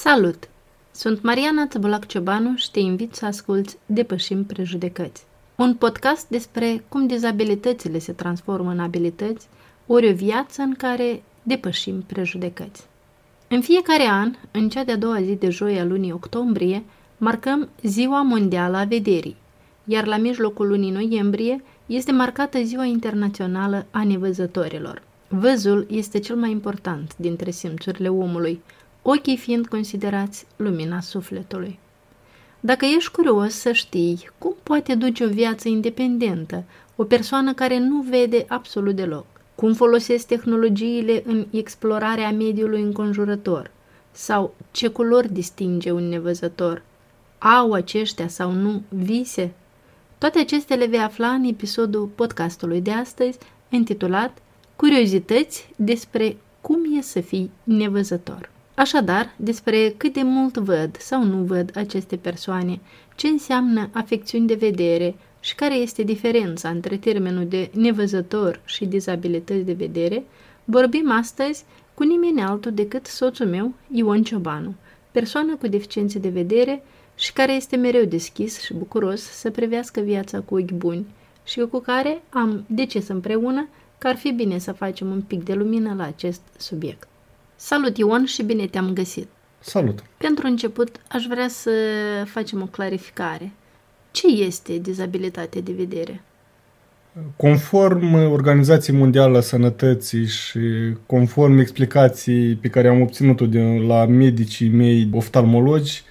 Salut! Sunt Mariana Țăbulac Ciobanu și te invit să asculți Depășim Prejudecăți. Un podcast despre cum dizabilitățile se transformă în abilități, ori o viață în care depășim prejudecăți. În fiecare an, în cea de-a doua zi de joi a lunii octombrie, marcăm Ziua Mondială a Vederii, iar la mijlocul lunii noiembrie este marcată Ziua Internațională a Nevăzătorilor. Văzul este cel mai important dintre simțurile omului, ochii fiind considerați lumina sufletului. Dacă ești curios să știi cum poate duce o viață independentă o persoană care nu vede absolut deloc, cum folosesc tehnologiile în explorarea mediului înconjurător sau ce culori distinge un nevăzător, au aceștia sau nu vise? Toate acestea le vei afla în episodul podcastului de astăzi, intitulat Curiozități despre cum e să fii nevăzător. Așadar, despre cât de mult văd sau nu văd aceste persoane, ce înseamnă afecțiuni de vedere și care este diferența între termenul de nevăzător și dizabilități de vedere, vorbim astăzi cu nimeni altul decât soțul meu, Ion Ciobanu, persoană cu deficiențe de vedere și care este mereu deschis și bucuros să prevească viața cu ochi buni și cu care am decis împreună că ar fi bine să facem un pic de lumină la acest subiect. Salut Ion și bine te-am găsit! Salut! Pentru început aș vrea să facem o clarificare. Ce este dizabilitatea de vedere? Conform Organizației Mondiale a Sănătății și conform explicației pe care am obținut-o de la medicii mei oftalmologi,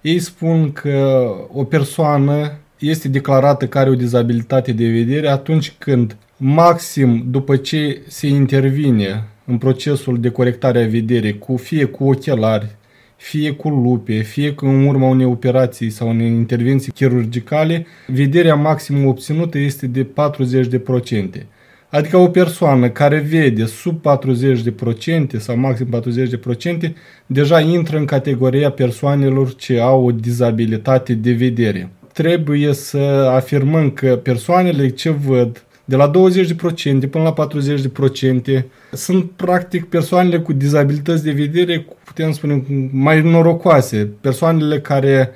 ei spun că o persoană este declarată că are o dizabilitate de vedere atunci când maxim după ce se intervine în procesul de corectare a vederii, cu, fie cu ochelari, fie cu lupe, fie cu în urma unei operații sau unei intervenții chirurgicale, vederea maximă obținută este de 40%. Adică o persoană care vede sub 40% sau maxim 40% deja intră în categoria persoanelor ce au o dizabilitate de vedere. Trebuie să afirmăm că persoanele ce văd de la 20% până la 40% sunt practic persoanele cu dizabilități de vedere, putem spune, mai norocoase, persoanele care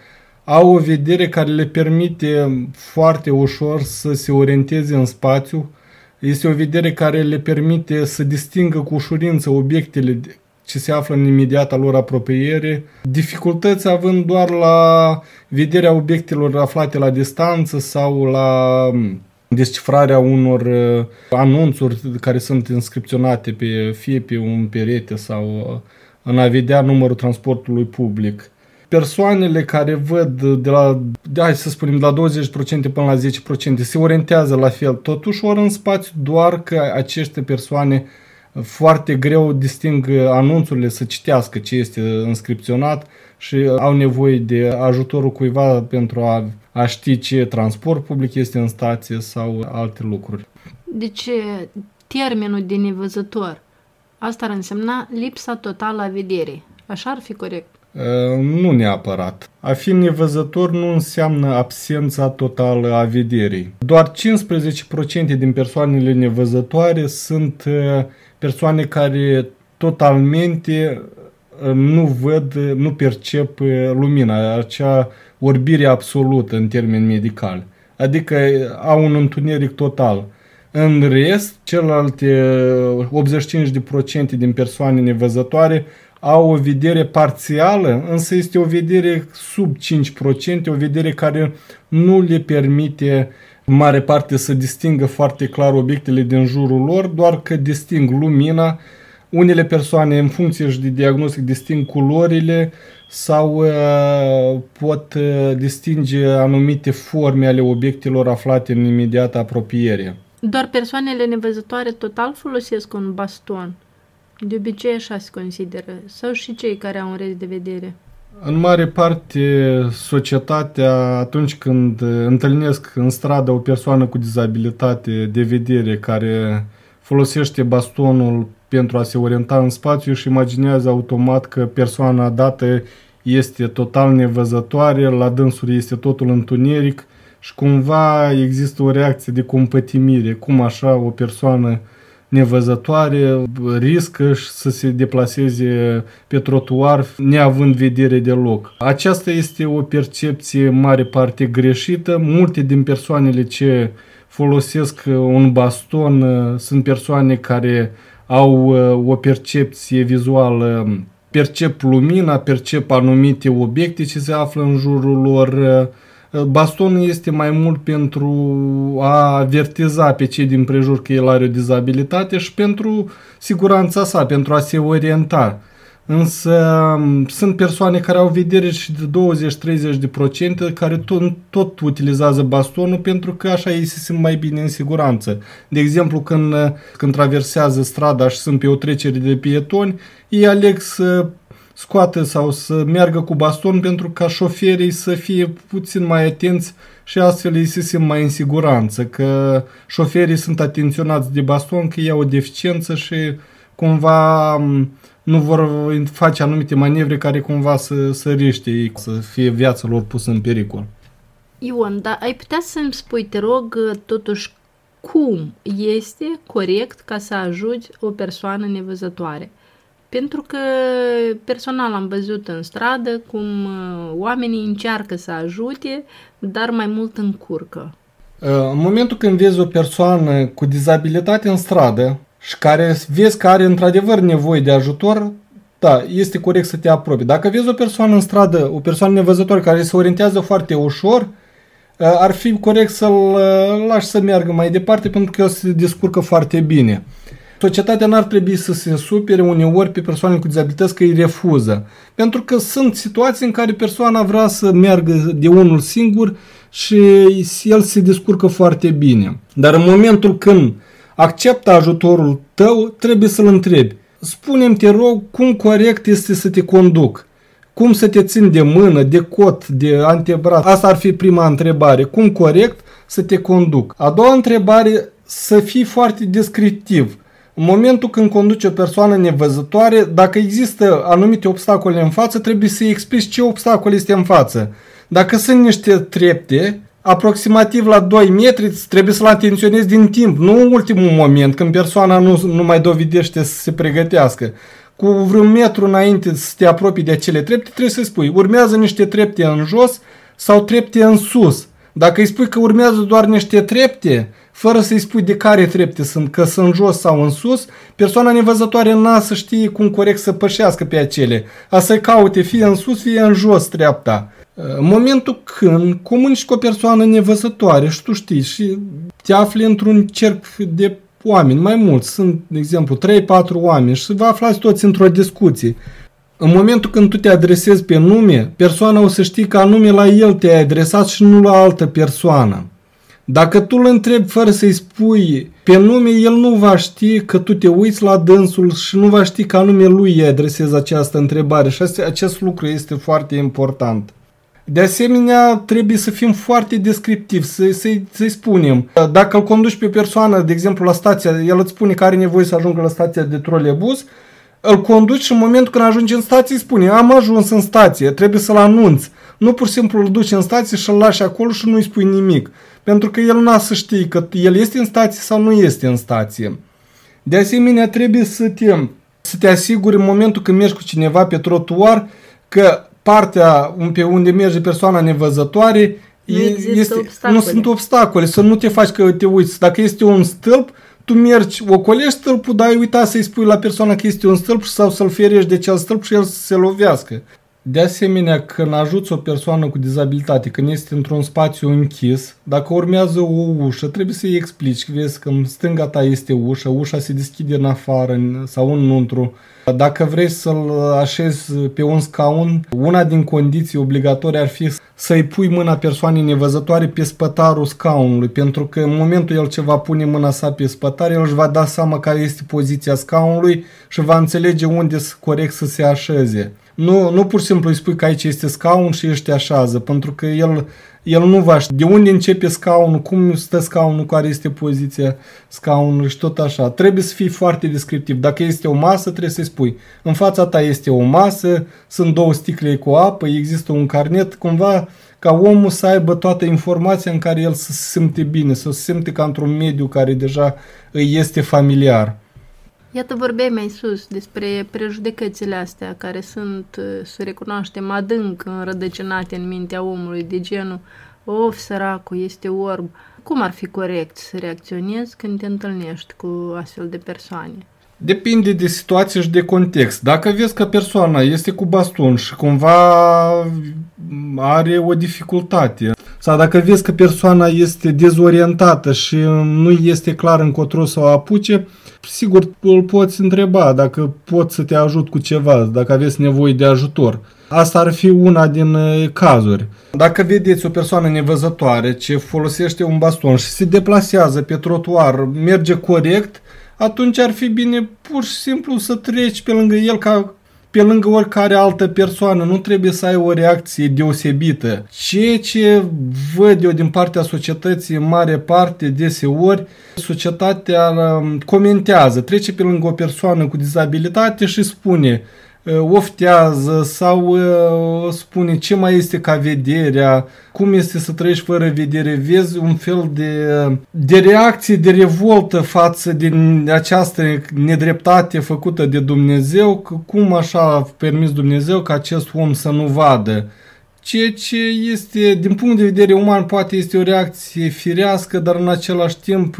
au o vedere care le permite foarte ușor să se orienteze în spațiu, este o vedere care le permite să distingă cu ușurință obiectele ce se află în imediata lor apropiere, dificultăți având doar la vederea obiectelor aflate la distanță sau la descifrarea unor uh, anunțuri care sunt inscripționate pe, fie pe un perete sau uh, în a vedea numărul transportului public. Persoanele care văd de la, de, hai să spunem, de la 20% până la 10% se orientează la fel, totuși ori în spațiu, doar că aceste persoane foarte greu disting anunțurile să citească ce este inscripționat și au nevoie de ajutorul cuiva pentru a, a ști ce transport public este în stație sau alte lucruri. Deci termenul de nevăzător, asta ar însemna lipsa totală a vederii. Așa ar fi corect? Nu neapărat. A fi nevăzător nu înseamnă absența totală a vederii. Doar 15% din persoanele nevăzătoare sunt persoane care totalmente nu văd, nu percep lumina, acea orbire absolută în termeni medical. Adică au un întuneric total. În rest, celelalte 85% din persoane nevăzătoare au o vedere parțială, însă este o vedere sub 5%, o vedere care nu le permite mare parte să distingă foarte clar obiectele din jurul lor, doar că disting lumina unele persoane, în funcție și de diagnostic, disting culorile sau uh, pot uh, distinge anumite forme ale obiectelor aflate în imediată apropiere. Doar persoanele nevăzătoare total folosesc un baston. De obicei așa se consideră. Sau și cei care au un rez de vedere. În mare parte, societatea, atunci când întâlnesc în stradă o persoană cu dizabilitate de vedere care folosește bastonul pentru a se orienta în spațiu și imaginează automat că persoana dată este total nevăzătoare, la dânsuri este totul întuneric și cumva există o reacție de compătimire, cum așa o persoană nevăzătoare riscă să se deplaseze pe trotuar neavând vedere deloc. Aceasta este o percepție mare parte greșită. Multe din persoanele ce folosesc un baston sunt persoane care au o percepție vizuală percep lumina, percep anumite obiecte ce se află în jurul lor. Bastonul este mai mult pentru a avertiza pe cei din prejur că el are o dizabilitate și pentru siguranța sa, pentru a se orienta. Însă sunt persoane care au vedere și de 20-30 de procente care tot, tot utilizează bastonul pentru că așa ei se simt mai bine în siguranță. De exemplu, când, când traversează strada și sunt pe o trecere de pietoni, ei aleg să scoată sau să meargă cu baston pentru ca șoferii să fie puțin mai atenți și astfel ei se simt mai în siguranță, că șoferii sunt atenționați de baston, că ei au o deficiență și cumva nu vor face anumite manevre care cumva să, să riște ei, să fie viața lor pusă în pericol. Ion, dar ai putea să-mi spui, te rog, totuși, cum este corect ca să ajuți o persoană nevăzătoare? Pentru că personal am văzut în stradă cum uh, oamenii încearcă să ajute, dar mai mult încurcă. Uh, în momentul când vezi o persoană cu dizabilitate în stradă și care vezi că are într-adevăr nevoie de ajutor, da, este corect să te apropii. Dacă vezi o persoană în stradă, o persoană nevăzătoare care se orientează foarte ușor, uh, ar fi corect să-l lași să meargă mai departe pentru că el se descurcă foarte bine. Societatea n-ar trebui să se supere uneori pe persoane cu dizabilități că îi refuză. Pentru că sunt situații în care persoana vrea să meargă de unul singur și el se descurcă foarte bine. Dar în momentul când acceptă ajutorul tău, trebuie să-l întrebi. Spune-mi, te rog, cum corect este să te conduc? Cum să te țin de mână, de cot, de antebraț? Asta ar fi prima întrebare. Cum corect să te conduc? A doua întrebare, să fii foarte descriptiv. În momentul când conduce o persoană nevăzătoare, dacă există anumite obstacole în față, trebuie să-i explici ce obstacol este în față. Dacă sunt niște trepte, aproximativ la 2 metri, trebuie să-l atenționezi din timp, nu în ultimul moment, când persoana nu, nu mai dovedește să se pregătească. Cu vreun metru înainte să te apropii de acele trepte, trebuie să spui, urmează niște trepte în jos sau trepte în sus. Dacă îi spui că urmează doar niște trepte, fără să-i spui de care trepte sunt, că sunt jos sau în sus, persoana nevăzătoare n-a să știe cum corect să pășească pe acele. A să caute fie în sus, fie în jos treapta. În momentul când comunici cu o persoană nevăzătoare și tu știi și te afli într-un cerc de oameni, mai mulți, sunt, de exemplu, 3-4 oameni și vă aflați toți într-o discuție. În momentul când tu te adresezi pe nume, persoana o să știe că anume la el te-ai adresat și nu la altă persoană. Dacă tu îl întrebi fără să-i spui pe nume, el nu va ști că tu te uiți la dânsul și nu va ști că anume lui îi adresezi această întrebare și acest lucru este foarte important. De asemenea, trebuie să fim foarte descriptivi, să, să-i, să spunem. Dacă îl conduci pe o persoană, de exemplu, la stația, el îți spune că are nevoie să ajungă la stația de trolebus, îl conduci și în momentul când ajungi în stație îi spune am ajuns în stație, trebuie să-l anunți. Nu pur și simplu îl duci în stație și îl lași acolo și nu îi spui nimic. Pentru că el n-a să știe că el este în stație sau nu este în stație. De asemenea, trebuie să te, să te asiguri în momentul când mergi cu cineva pe trotuar că partea pe unde merge persoana nevăzătoare nu, este, nu sunt obstacole, să nu te faci că te uiți. Dacă este un stâlp, tu mergi, ocolești stâlpul, dar ai uitat să-i spui la persoana că este un stâlp sau să-l ferești de cel stâlp și el să se lovească. De asemenea, când ajuți o persoană cu dizabilitate, când este într-un spațiu închis, dacă urmează o ușă, trebuie să-i explici, vezi că în stânga ta este ușa, ușa se deschide în afară sau înăuntru. Dacă vrei să-l așezi pe un scaun, una din condiții obligatorii ar fi să-i pui mâna persoanei nevăzătoare pe spătarul scaunului, pentru că în momentul el ce va pune mâna sa pe spătar, el își va da seama care este poziția scaunului și va înțelege unde corect să se așeze. Nu, nu pur și simplu îi spui că aici este scaun și ești așează, pentru că el, el nu va ști de unde începe scaunul, cum stă scaunul, care este poziția scaunului și tot așa. Trebuie să fii foarte descriptiv. Dacă este o masă, trebuie să-i spui. În fața ta este o masă, sunt două sticle cu apă, există un carnet, cumva ca omul să aibă toată informația în care el să se simte bine, să se simte ca într-un mediu care deja îi este familiar. Iată, vorbeai mai sus despre prejudecățile astea care sunt, să recunoaștem, adânc înrădăcinate în mintea omului, de genul, of, săracul, este orb. Cum ar fi corect să reacționezi când te întâlnești cu astfel de persoane? Depinde de situație și de context. Dacă vezi că persoana este cu baston și cumva are o dificultate, sau dacă vezi că persoana este dezorientată și nu este clar încotro să o apuce, sigur îl poți întreba dacă pot să te ajut cu ceva, dacă aveți nevoie de ajutor. Asta ar fi una din uh, cazuri. Dacă vedeți o persoană nevăzătoare ce folosește un baston și se deplasează pe trotuar, merge corect, atunci ar fi bine pur și simplu să treci pe lângă el ca pe lângă oricare altă persoană, nu trebuie să ai o reacție deosebită. Ceea ce văd eu din partea societății, în mare parte, deseori, societatea um, comentează, trece pe lângă o persoană cu dizabilitate și spune Uh, oftează sau uh, spune ce mai este ca vederea, cum este să trăiești fără vedere, vezi un fel de, de reacție, de revoltă față de această nedreptate făcută de Dumnezeu, că cum așa a permis Dumnezeu ca acest om să nu vadă. Ceea ce este, din punct de vedere uman, poate este o reacție firească, dar în același timp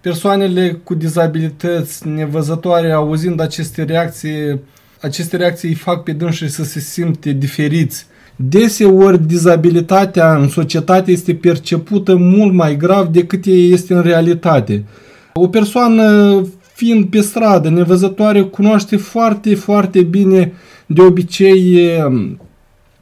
persoanele cu dizabilități nevăzătoare, auzind aceste reacții, aceste reacții îi fac pe dânsi să se simte diferiți. Deseori, dizabilitatea în societate este percepută mult mai grav decât ea este în realitate. O persoană fiind pe stradă, nevăzătoare, cunoaște foarte, foarte bine de obicei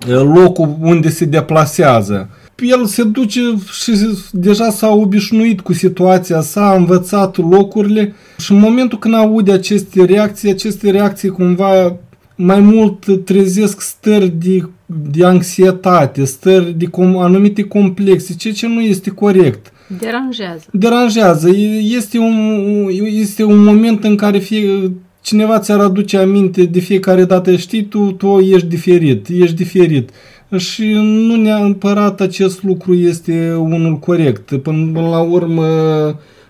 locul unde se deplasează el se duce și deja s-a obișnuit cu situația, s-a învățat locurile și în momentul când aude aceste reacții, aceste reacții cumva mai mult trezesc stări de, de anxietate, stări de com, anumite complexe, ceea ce nu este corect. Deranjează. Deranjează. Este un, este un moment în care fie, cineva ți-ar aduce aminte de fiecare dată, știi, tu, tu ești diferit, ești diferit și nu neapărat acest lucru este unul corect. Până la urmă,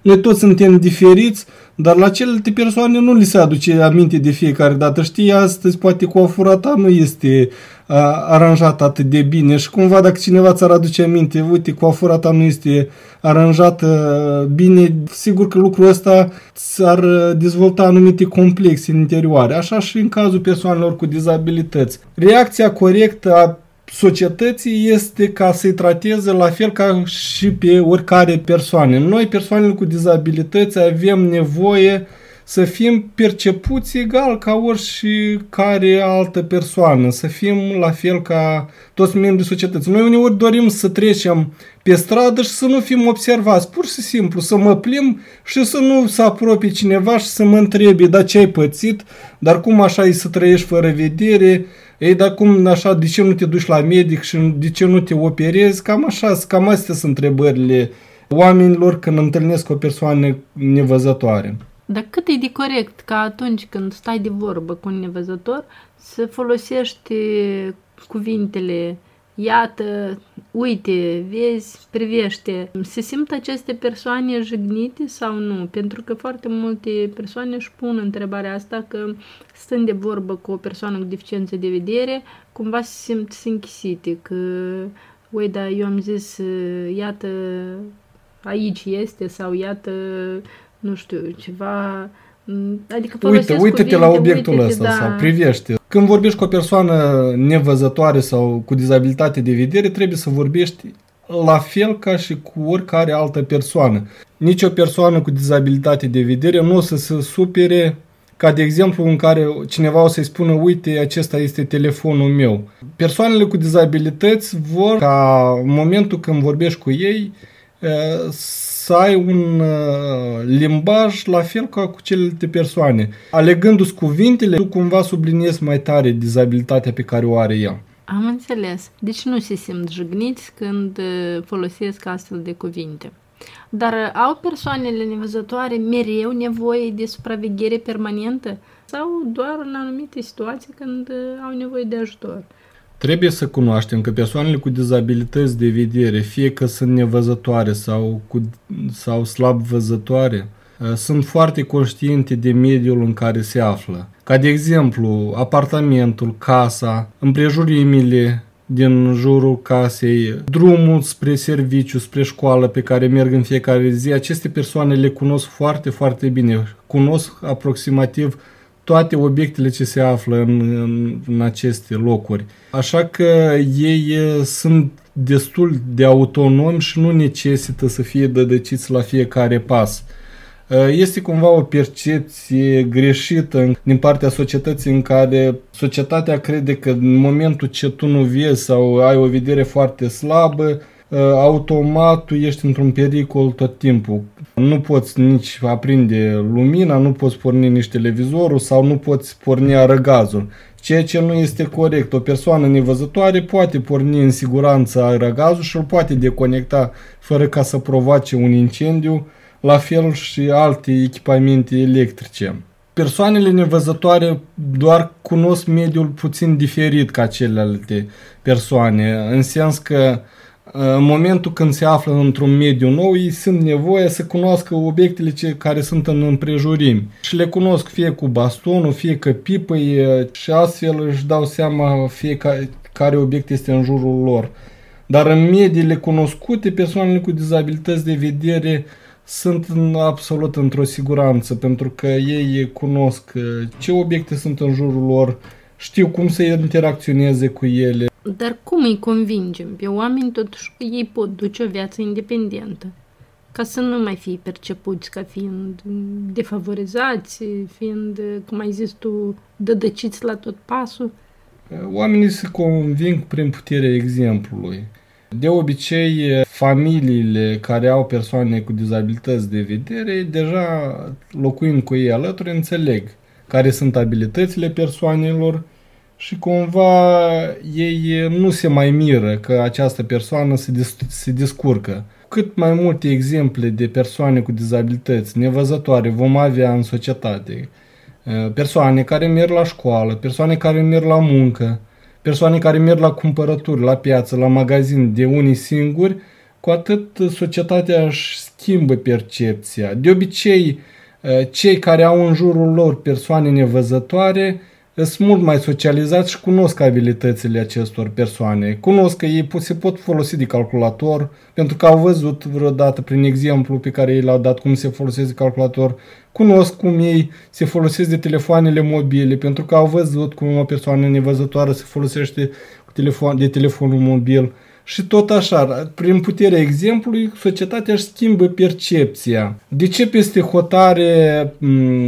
noi toți suntem diferiți, dar la celelalte persoane nu li se aduce aminte de fiecare dată. Știi, astăzi poate coafura ta nu este a, aranjată atât de bine și cumva dacă cineva ți-ar aduce aminte, uite, coafura ta nu este aranjată bine, sigur că lucrul ăsta ți-ar dezvolta anumite complexe interioare. Așa și în cazul persoanelor cu dizabilități. Reacția corectă a societății este ca să-i trateze la fel ca și pe oricare persoane. Noi, persoanele cu dizabilități, avem nevoie să fim percepuți egal ca oricare altă persoană, să fim la fel ca toți membrii societății. Noi uneori dorim să trecem pe stradă și să nu fim observați, pur și simplu, să mă plim și să nu se apropie cineva și să mă întrebe, dar ce ai pățit, dar cum așa e să trăiești fără vedere, ei, dar cum așa, de ce nu te duci la medic și de ce nu te operezi? Cam așa, cam astea sunt întrebările oamenilor când întâlnesc o persoană nevăzătoare. Dar cât e de corect ca atunci când stai de vorbă cu un nevăzător să folosești cuvintele iată, uite, vezi, privește. Se simt aceste persoane jignite sau nu? Pentru că foarte multe persoane își pun întrebarea asta că stând de vorbă cu o persoană cu deficiență de vedere, cumva se simt închisite, că ui, dar eu am zis, iată, aici este sau iată, nu știu, ceva Adică Uite, uite-te la obiectul uite ăsta da. sau privește. Când vorbești cu o persoană nevăzătoare sau cu dizabilitate de vedere, trebuie să vorbești la fel ca și cu oricare altă persoană. Nici o persoană cu dizabilitate de vedere nu o să se supere ca de exemplu în care cineva o să-i spună, uite, acesta este telefonul meu. Persoanele cu dizabilități vor ca în momentul când vorbești cu ei să ai un uh, limbaj la fel ca cu celelalte persoane. Alegându-ți cuvintele, tu cumva subliniezi mai tare dizabilitatea pe care o are ea. Am înțeles. Deci nu se simt jigniți când uh, folosesc astfel de cuvinte. Dar uh, au persoanele nevăzătoare mereu nevoie de supraveghere permanentă sau doar în anumite situații când au nevoie de ajutor? Trebuie să cunoaștem că persoanele cu dizabilități de vedere, fie că sunt nevăzătoare sau, cu, sau slab văzătoare, uh, sunt foarte conștiente de mediul în care se află. Ca de exemplu, apartamentul, casa, împrejurimile din jurul casei, drumul spre serviciu, spre școală pe care merg în fiecare zi, aceste persoane le cunosc foarte, foarte bine. Cunosc aproximativ toate obiectele ce se află în, în, în aceste locuri. Așa că ei sunt destul de autonomi și nu necesită să fie dădăciți la fiecare pas. Este cumva o percepție greșită din partea societății în care societatea crede că în momentul ce tu nu vezi sau ai o vedere foarte slabă, automat tu ești într-un pericol tot timpul. Nu poți nici aprinde lumina, nu poți porni nici televizorul sau nu poți porni arăgazul. Ceea ce nu este corect. O persoană nevăzătoare poate porni în siguranță arăgazul și îl poate deconecta fără ca să provoace un incendiu, la fel și alte echipamente electrice. Persoanele nevăzătoare doar cunosc mediul puțin diferit ca celelalte persoane, în sens că în momentul când se află într-un mediu nou, ei sunt nevoie să cunoască obiectele ce, care sunt în împrejurimi. Și le cunosc fie cu bastonul, fie că pipăi și astfel își dau seama fiecare care obiect este în jurul lor. Dar în mediile cunoscute, persoanele cu dizabilități de vedere sunt în, absolut într-o siguranță, pentru că ei cunosc ce obiecte sunt în jurul lor, știu cum să interacționeze cu ele, dar cum îi convingem pe oameni totuși că ei pot duce o viață independentă? Ca să nu mai fie percepuți ca fiind defavorizați, fiind, cum ai zis tu, dădăciți la tot pasul? Oamenii se conving prin puterea exemplului. De obicei, familiile care au persoane cu dizabilități de vedere, deja locuind cu ei alături, înțeleg care sunt abilitățile persoanelor și cumva ei nu se mai miră că această persoană se, dis- se descurcă. Cât mai multe exemple de persoane cu dizabilități nevăzătoare vom avea în societate, persoane care merg la școală, persoane care merg la muncă, persoane care merg la cumpărături, la piață, la magazin de unii singuri, cu atât societatea își schimbă percepția. De obicei, cei care au în jurul lor persoane nevăzătoare sunt mult mai socializați și cunosc abilitățile acestor persoane. Cunosc că ei se pot folosi de calculator, pentru că au văzut vreodată prin exemplu pe care ei l-au dat cum se folosește de calculator. Cunosc cum ei se folosesc de telefoanele mobile, pentru că au văzut cum o persoană nevăzătoare se folosește de telefonul mobil. Și tot așa, prin puterea exemplului, societatea își schimbă percepția. De ce peste hotare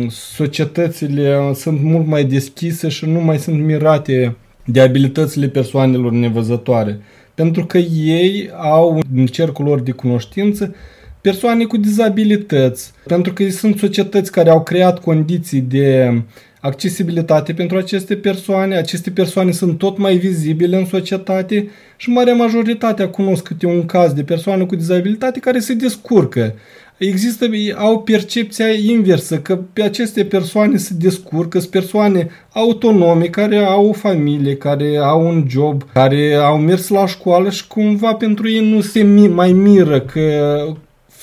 societățile sunt mult mai deschise și nu mai sunt mirate de abilitățile persoanelor nevăzătoare? Pentru că ei au în cercul lor de cunoștință persoane cu dizabilități, pentru că sunt societăți care au creat condiții de accesibilitate pentru aceste persoane. Aceste persoane sunt tot mai vizibile în societate și marea majoritatea cunosc câte un caz de persoane cu dizabilitate care se descurcă. Există, au percepția inversă, că pe aceste persoane se descurcă, sunt persoane autonome, care au o familie, care au un job, care au mers la școală și cumva pentru ei nu se mai miră că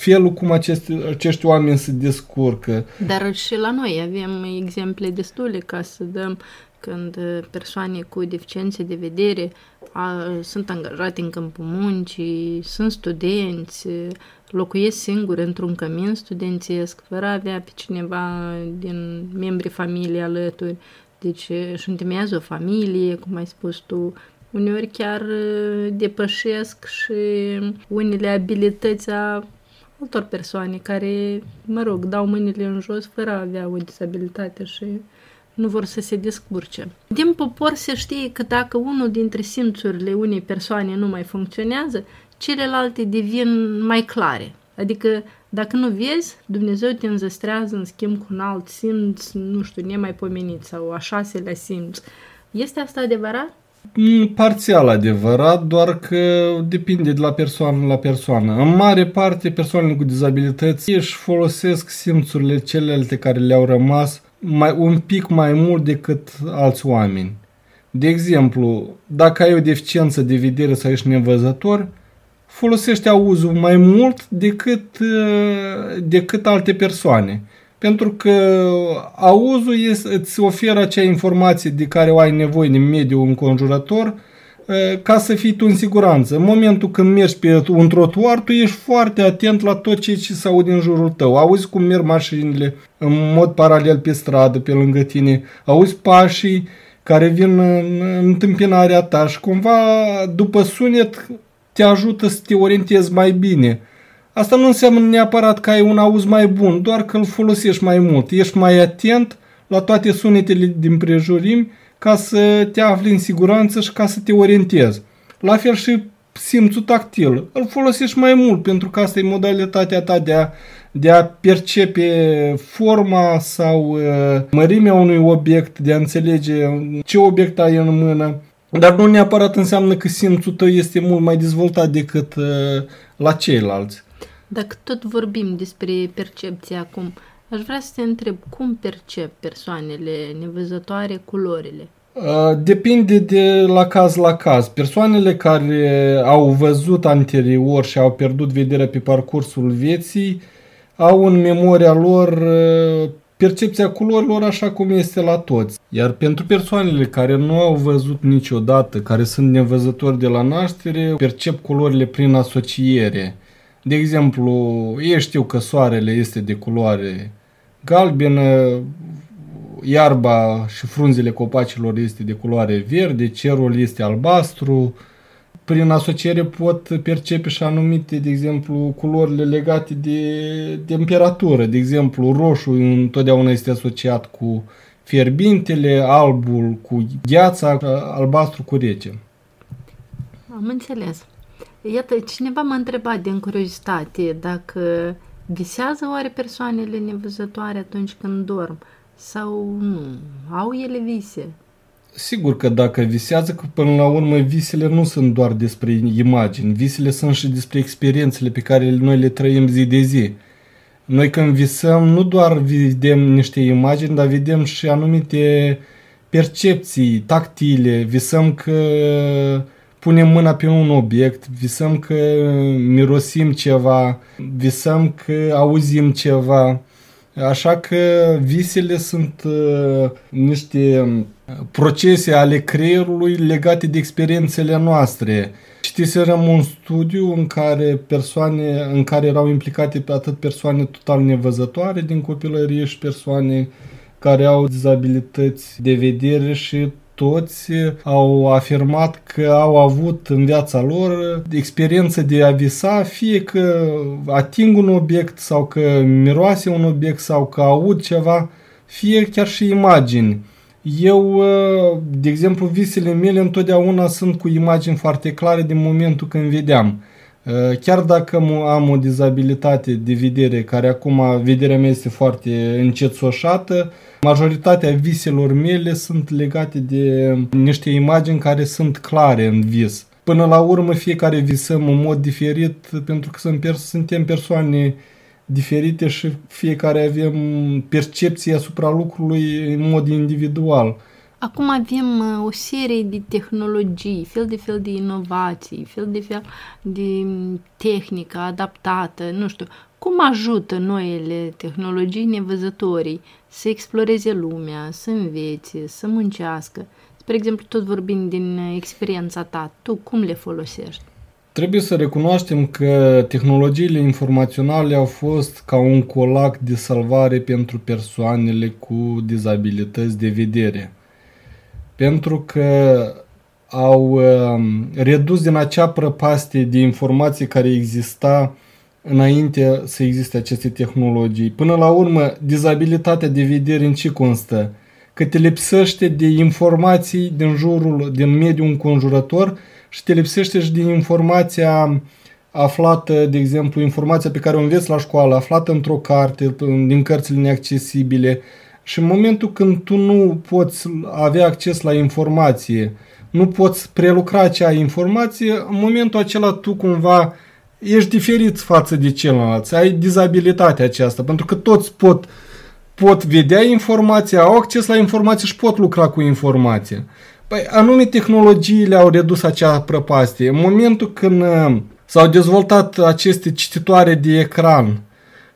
felul cum aceste, acești oameni se descurcă. Dar și la noi avem exemple destule ca să dăm când persoane cu deficiențe de vedere a, sunt angajate în câmpul muncii, sunt studenți, locuiesc singuri într-un cămin studențesc, fără a avea pe cineva din membrii familiei alături. Deci își întemeiază o familie, cum ai spus tu, uneori chiar depășesc și unele abilități a altor persoane care, mă rog, dau mâinile în jos fără a avea o disabilitate și nu vor să se descurce. Din popor se știe că dacă unul dintre simțurile unei persoane nu mai funcționează, celelalte devin mai clare. Adică dacă nu vezi, Dumnezeu te înzăstrează în schimb cu un alt simț, nu știu, nemaipomenit sau a șaselea simț. Este asta adevărat? Mm, parțial adevărat, doar că depinde de la persoană la persoană. În mare parte, persoanele cu dizabilități își folosesc simțurile celelalte care le-au rămas mai, un pic mai mult decât alți oameni. De exemplu, dacă ai o deficiență de vedere sau ești nevăzător, folosește auzul mai mult decât, uh, decât alte persoane. Pentru că auzul îți oferă acea informație de care o ai nevoie din mediul înconjurător ca să fii tu în siguranță. În momentul când mergi pe un trotuar, tu ești foarte atent la tot ce se aude în jurul tău. Auzi cum merg mașinile în mod paralel pe stradă, pe lângă tine. Auzi pașii care vin în întâmpinarea ta și cumva după sunet te ajută să te orientezi mai bine. Asta nu înseamnă neapărat că ai un auz mai bun, doar că îl folosești mai mult. Ești mai atent la toate sunetele din prejurimi ca să te afli în siguranță și ca să te orientezi. La fel și simțul tactil. Îl folosești mai mult pentru că asta e modalitatea ta de a, de a percepe forma sau uh, mărimea unui obiect, de a înțelege ce obiect ai în mână. Dar nu neapărat înseamnă că simțul tău este mult mai dezvoltat decât uh, la ceilalți. Dacă tot vorbim despre percepție acum, aș vrea să te întreb cum percep persoanele nevăzătoare culorile? Uh, depinde de la caz la caz. Persoanele care au văzut anterior și au pierdut vederea pe parcursul vieții au în memoria lor uh, percepția culorilor așa cum este la toți. Iar pentru persoanele care nu au văzut niciodată, care sunt nevăzători de la naștere, percep culorile prin asociere. De exemplu, ei știu că soarele este de culoare galbenă, iarba și frunzele copacilor este de culoare verde, cerul este albastru. Prin asociere pot percepe și anumite, de exemplu, culorile legate de temperatură. De exemplu, roșu întotdeauna este asociat cu fierbintele, albul cu gheața, albastru cu rece. Am înțeles. Iată, cineva m-a întrebat din curiozitate dacă visează oare persoanele nevăzătoare atunci când dorm sau nu? Au ele vise? Sigur că dacă visează, că până la urmă visele nu sunt doar despre imagini, visele sunt și despre experiențele pe care noi le trăim zi de zi. Noi când visăm nu doar vedem niște imagini, dar vedem și anumite percepții tactile, visăm că punem mâna pe un obiect, visăm că mirosim ceva, visăm că auzim ceva. Așa că visele sunt uh, niște procese ale creierului legate de experiențele noastre. Citiserăm un studiu în care persoane, în care erau implicate atât persoane total nevăzătoare din copilărie și persoane care au dizabilități de vedere și toți au afirmat că au avut în viața lor experiență de a visa, fie că ating un obiect sau că miroase un obiect sau că aud ceva, fie chiar și imagini. Eu, de exemplu, visele mele întotdeauna sunt cu imagini foarte clare din momentul când vedeam. Chiar dacă am o dizabilitate de vedere, care acum vederea mea este foarte încetsoșată, majoritatea viselor mele sunt legate de niște imagini care sunt clare în vis. Până la urmă, fiecare visăm în mod diferit, pentru că suntem persoane diferite și fiecare avem percepție asupra lucrului în mod individual. Acum avem uh, o serie de tehnologii, fel de fel de inovații, fel de fel de tehnică adaptată, nu știu, cum ajută noile tehnologii nevăzătorii să exploreze lumea, să învețe, să muncească? Spre exemplu, tot vorbind din experiența ta, tu cum le folosești? Trebuie să recunoaștem că tehnologiile informaționale au fost ca un colac de salvare pentru persoanele cu dizabilități de vedere pentru că au um, redus din acea prăpastie de informații care exista înainte să existe aceste tehnologii. Până la urmă, dizabilitatea de vedere în ce constă? Că te lipsește de informații din jurul, din mediul înconjurător și te lipsește și din informația aflată, de exemplu, informația pe care o înveți la școală, aflată într-o carte, din cărțile neaccesibile, și în momentul când tu nu poți avea acces la informație, nu poți prelucra acea informație, în momentul acela tu cumva ești diferit față de celălalt, ai dizabilitatea aceasta, pentru că toți pot, pot vedea informația, au acces la informație și pot lucra cu informație. Păi, anume tehnologiile au redus acea prăpastie. În momentul când uh, S-au dezvoltat aceste cititoare de ecran.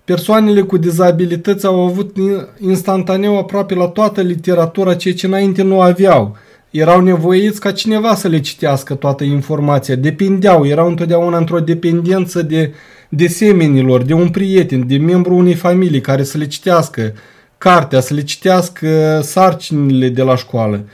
Persoanele cu dizabilități au avut instantaneu aproape la toată literatura ceea ce înainte nu aveau. Erau nevoiți ca cineva să le citească toată informația. Depindeau, erau întotdeauna într-o dependență de, de semenilor, de un prieten, de membru unei familii care să le citească cartea, să le citească sarcinile de la școală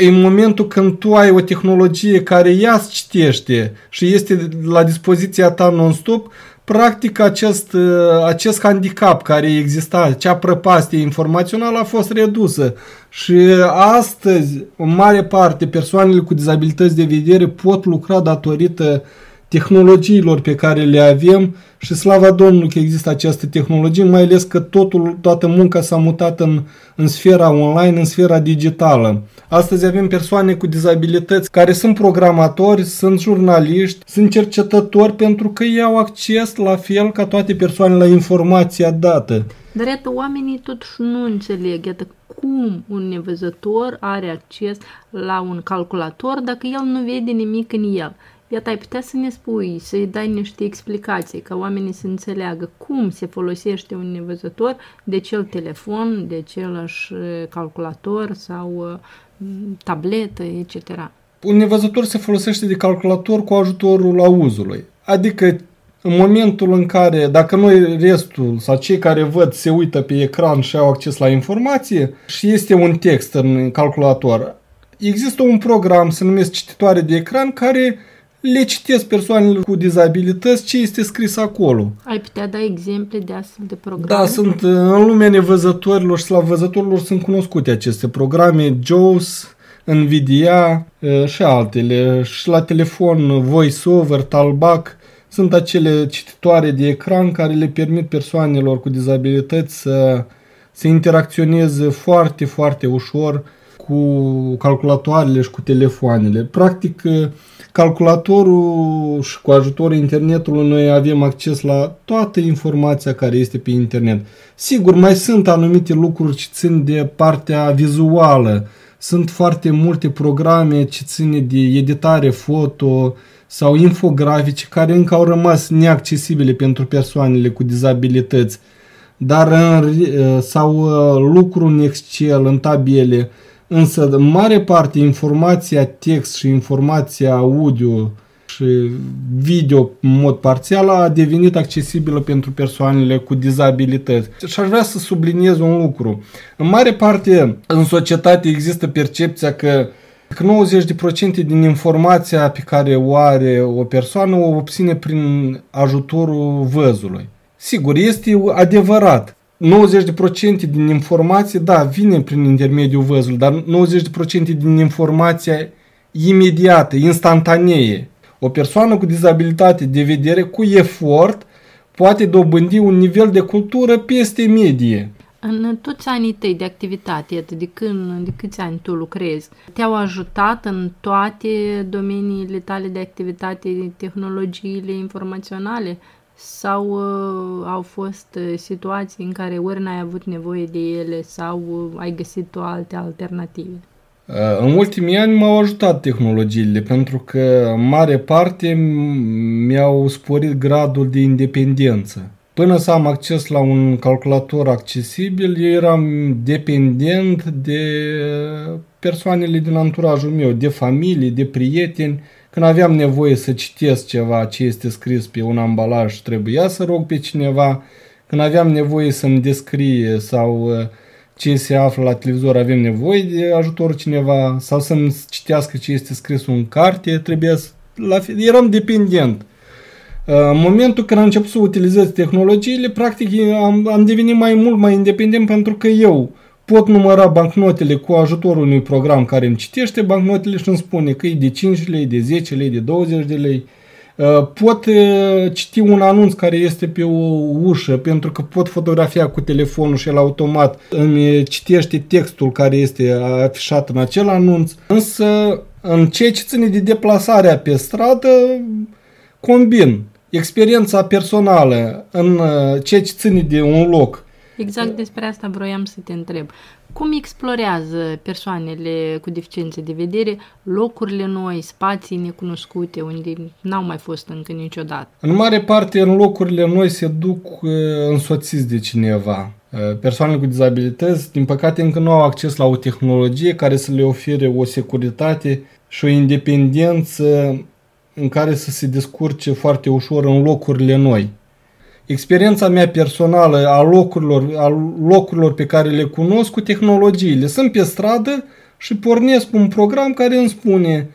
în momentul când tu ai o tehnologie care ea îți citește și este la dispoziția ta non-stop, practic acest, uh, acest handicap care exista, acea prăpastie informațională a fost redusă. Și astăzi, în mare parte, persoanele cu dizabilități de vedere pot lucra datorită tehnologiilor pe care le avem și slava Domnului că există această tehnologie, mai ales că totul, toată munca s-a mutat în, în sfera online, în sfera digitală. Astăzi avem persoane cu dizabilități care sunt programatori, sunt jurnaliști, sunt cercetători pentru că ei au acces la fel ca toate persoanele la informația dată. Dar iată, oamenii totuși nu înțeleg, iată, cum un nevăzător are acces la un calculator dacă el nu vede nimic în el. Iată, ai putea să ne spui, să-i dai niște explicații, ca oamenii să înțeleagă cum se folosește un nevăzător de cel telefon, de același calculator sau tabletă, etc. Un nevăzător se folosește de calculator cu ajutorul auzului. Adică în momentul în care, dacă noi restul sau cei care văd se uită pe ecran și au acces la informație și este un text în calculator, există un program, se numește cititoare de ecran, care le citesc persoanele cu dizabilități ce este scris acolo. Ai putea da exemple de astfel de programe? Da, sunt în lumea nevăzătorilor și la văzătorilor sunt cunoscute aceste programe, JAWS, Nvidia și altele. Și la telefon VoiceOver, Talbac, sunt acele cititoare de ecran care le permit persoanelor cu dizabilități să, să interacționeze foarte, foarte ușor cu calculatoarele și cu telefoanele. Practic, calculatorul și cu ajutorul internetului noi avem acces la toată informația care este pe internet. Sigur, mai sunt anumite lucruri ce țin de partea vizuală. Sunt foarte multe programe ce țin de editare foto sau infografice care încă au rămas neaccesibile pentru persoanele cu dizabilități. Dar sau uh, lucru în Excel, în tabele, Însă, în mare parte, informația text și informația audio și video în mod parțial a devenit accesibilă pentru persoanele cu dizabilități. Și aș vrea să subliniez un lucru. În mare parte, în societate există percepția că 90% din informația pe care o are o persoană o obține prin ajutorul văzului. Sigur, este adevărat. 90% din informație, da, vine prin intermediul văzului, dar 90% din informația imediată, instantanee. O persoană cu dizabilitate de vedere, cu efort, poate dobândi un nivel de cultură peste medie. În toți anii tăi de activitate, de când, de câți ani tu lucrezi, te-au ajutat în toate domeniile tale de activitate, tehnologiile informaționale? Sau uh, au fost uh, situații în care ori n-ai avut nevoie de ele sau uh, ai găsit o alte alternative? Uh, în ultimii ani m-au ajutat tehnologiile pentru că în mare parte mi-au sporit gradul de independență. Până să am acces la un calculator accesibil, eu eram dependent de persoanele din anturajul meu, de familie, de prieteni, când aveam nevoie să citesc ceva ce este scris pe un ambalaj, trebuia să rog pe cineva. Când aveam nevoie să-mi descrie sau uh, ce se află la televizor, avem nevoie de ajutor cineva sau să-mi citească ce este scris în carte, trebuia să... La fel, eram dependent. Uh, în momentul când am început să utilizez tehnologiile, practic am, am devenit mai mult mai independent pentru că eu pot număra bancnotele cu ajutorul unui program care îmi citește bancnotele și îmi spune că e de 5 lei, de 10 lei, de 20 de lei. Uh, pot uh, citi un anunț care este pe o ușă pentru că pot fotografia cu telefonul și el automat îmi citește textul care este afișat în acel anunț. Însă în ceea ce ține de deplasarea pe stradă, combin experiența personală în uh, ceea ce ține de un loc Exact despre asta vroiam să te întreb. Cum explorează persoanele cu deficiențe de vedere locurile noi, spații necunoscute, unde n-au mai fost încă niciodată? În mare parte, în locurile noi se duc uh, însoțiți de cineva. Uh, persoanele cu dizabilități, din păcate, încă nu au acces la o tehnologie care să le ofere o securitate și o independență în care să se descurce foarte ușor în locurile noi. Experiența mea personală a locurilor, a locurilor pe care le cunosc cu tehnologiile. Sunt pe stradă și pornesc un program care îmi spune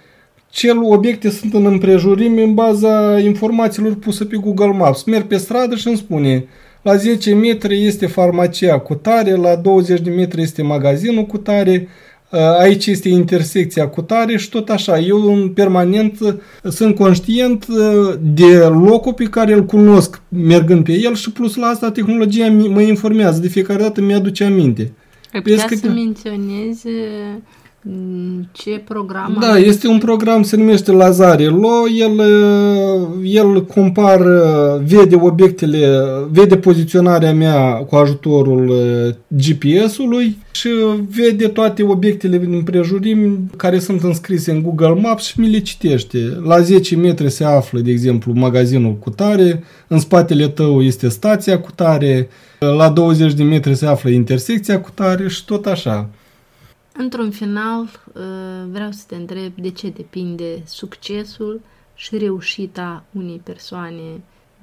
ce obiecte sunt în împrejurime în baza informațiilor puse pe Google Maps. Merg pe stradă și îmi spune la 10 metri este farmacia cu tare, la 20 de metri este magazinul cu tare, aici este intersecția cu tare și tot așa. Eu în permanent sunt conștient de locul pe care îl cunosc mergând pe el și plus la asta tehnologia mă informează. De fiecare dată mi-aduce aminte. Ai putea să menționezi ce program? Da, este un program, se numește Lazare Lo. El, el compară, vede obiectele, vede poziționarea mea cu ajutorul GPS-ului și vede toate obiectele din împrejurim care sunt înscrise în Google Maps și mi le citește. La 10 metri se află, de exemplu, magazinul cu tare, în spatele tău este stația cu tare, la 20 de metri se află intersecția cu tare și tot așa. Într-un final, uh, vreau să te întreb de ce depinde succesul și reușita unei persoane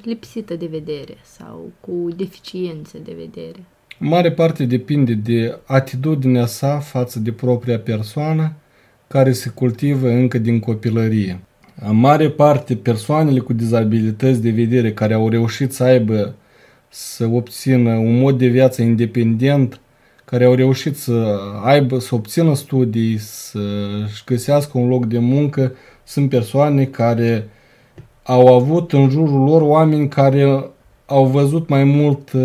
lipsită de vedere sau cu deficiențe de vedere. Mare parte depinde de atitudinea sa față de propria persoană care se cultivă încă din copilărie. În mare parte, persoanele cu dizabilități de vedere care au reușit să aibă să obțină un mod de viață independent care au reușit să aibă, să obțină studii, să-și găsească un loc de muncă, sunt persoane care au avut în jurul lor oameni care au văzut mai mult uh,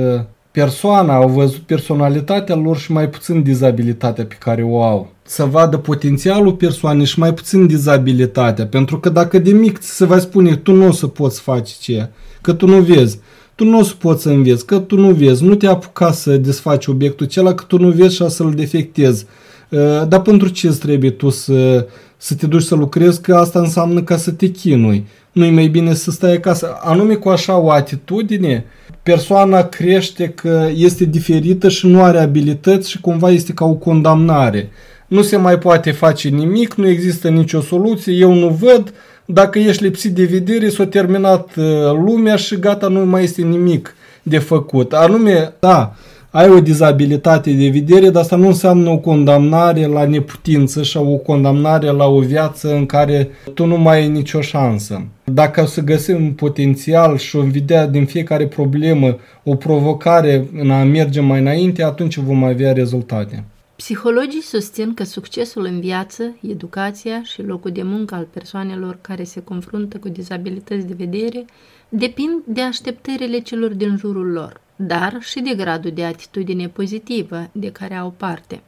persoana, au văzut personalitatea lor și mai puțin dizabilitatea pe care o au. Să vadă potențialul persoanei și mai puțin dizabilitatea, pentru că dacă de mic se va spune tu nu o să poți face ce, că tu nu vezi, tu nu o să poți să înveți, că tu nu vezi, nu te apuca să desfaci obiectul acela, că tu nu vezi și să-l defectezi. Uh, dar pentru ce îți trebuie tu să, să te duci să lucrezi, că asta înseamnă ca să te chinui. Nu-i mai bine să stai acasă. Anume cu așa o atitudine, persoana crește că este diferită și nu are abilități și cumva este ca o condamnare. Nu se mai poate face nimic, nu există nicio soluție, eu nu văd, dacă ești lipsit de vedere, s-a terminat uh, lumea și gata, nu mai este nimic de făcut. Anume, da, ai o dizabilitate de vedere, dar asta nu înseamnă o condamnare la neputință și o condamnare la o viață în care tu nu mai ai nicio șansă. Dacă o să găsim un potențial și o vedea din fiecare problemă o provocare în a merge mai înainte, atunci vom avea rezultate. Psihologii susțin că succesul în viață, educația și locul de muncă al persoanelor care se confruntă cu dizabilități de vedere depind de așteptările celor din jurul lor, dar și de gradul de atitudine pozitivă de care au parte.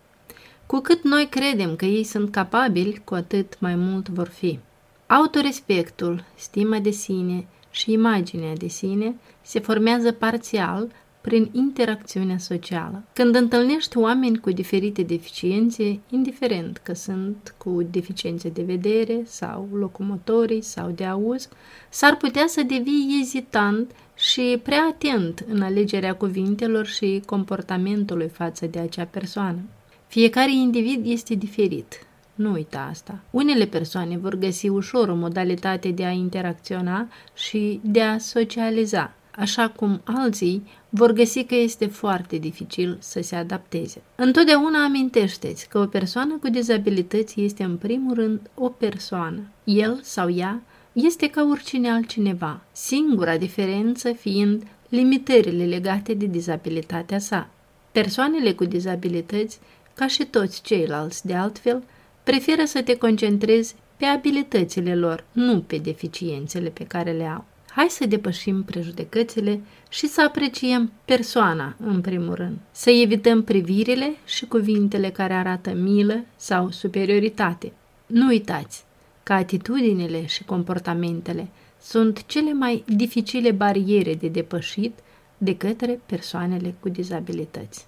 Cu cât noi credem că ei sunt capabili, cu atât mai mult vor fi. Autorespectul, stima de sine și imaginea de sine se formează parțial prin interacțiunea socială. Când întâlnești oameni cu diferite deficiențe, indiferent că sunt cu deficiențe de vedere sau locomotorii sau de auz, s-ar putea să devii ezitant și prea atent în alegerea cuvintelor și comportamentului față de acea persoană. Fiecare individ este diferit. Nu uita asta. Unele persoane vor găsi ușor o modalitate de a interacționa și de a socializa, așa cum alții vor găsi că este foarte dificil să se adapteze. Întotdeauna amintește-ți că o persoană cu dizabilități este în primul rând o persoană. El sau ea este ca oricine altcineva, singura diferență fiind limitările legate de dizabilitatea sa. Persoanele cu dizabilități, ca și toți ceilalți de altfel, preferă să te concentrezi pe abilitățile lor, nu pe deficiențele pe care le au. Hai să depășim prejudecățile și să apreciem persoana, în primul rând. Să evităm privirile și cuvintele care arată milă sau superioritate. Nu uitați că atitudinile și comportamentele sunt cele mai dificile bariere de depășit de către persoanele cu dizabilități.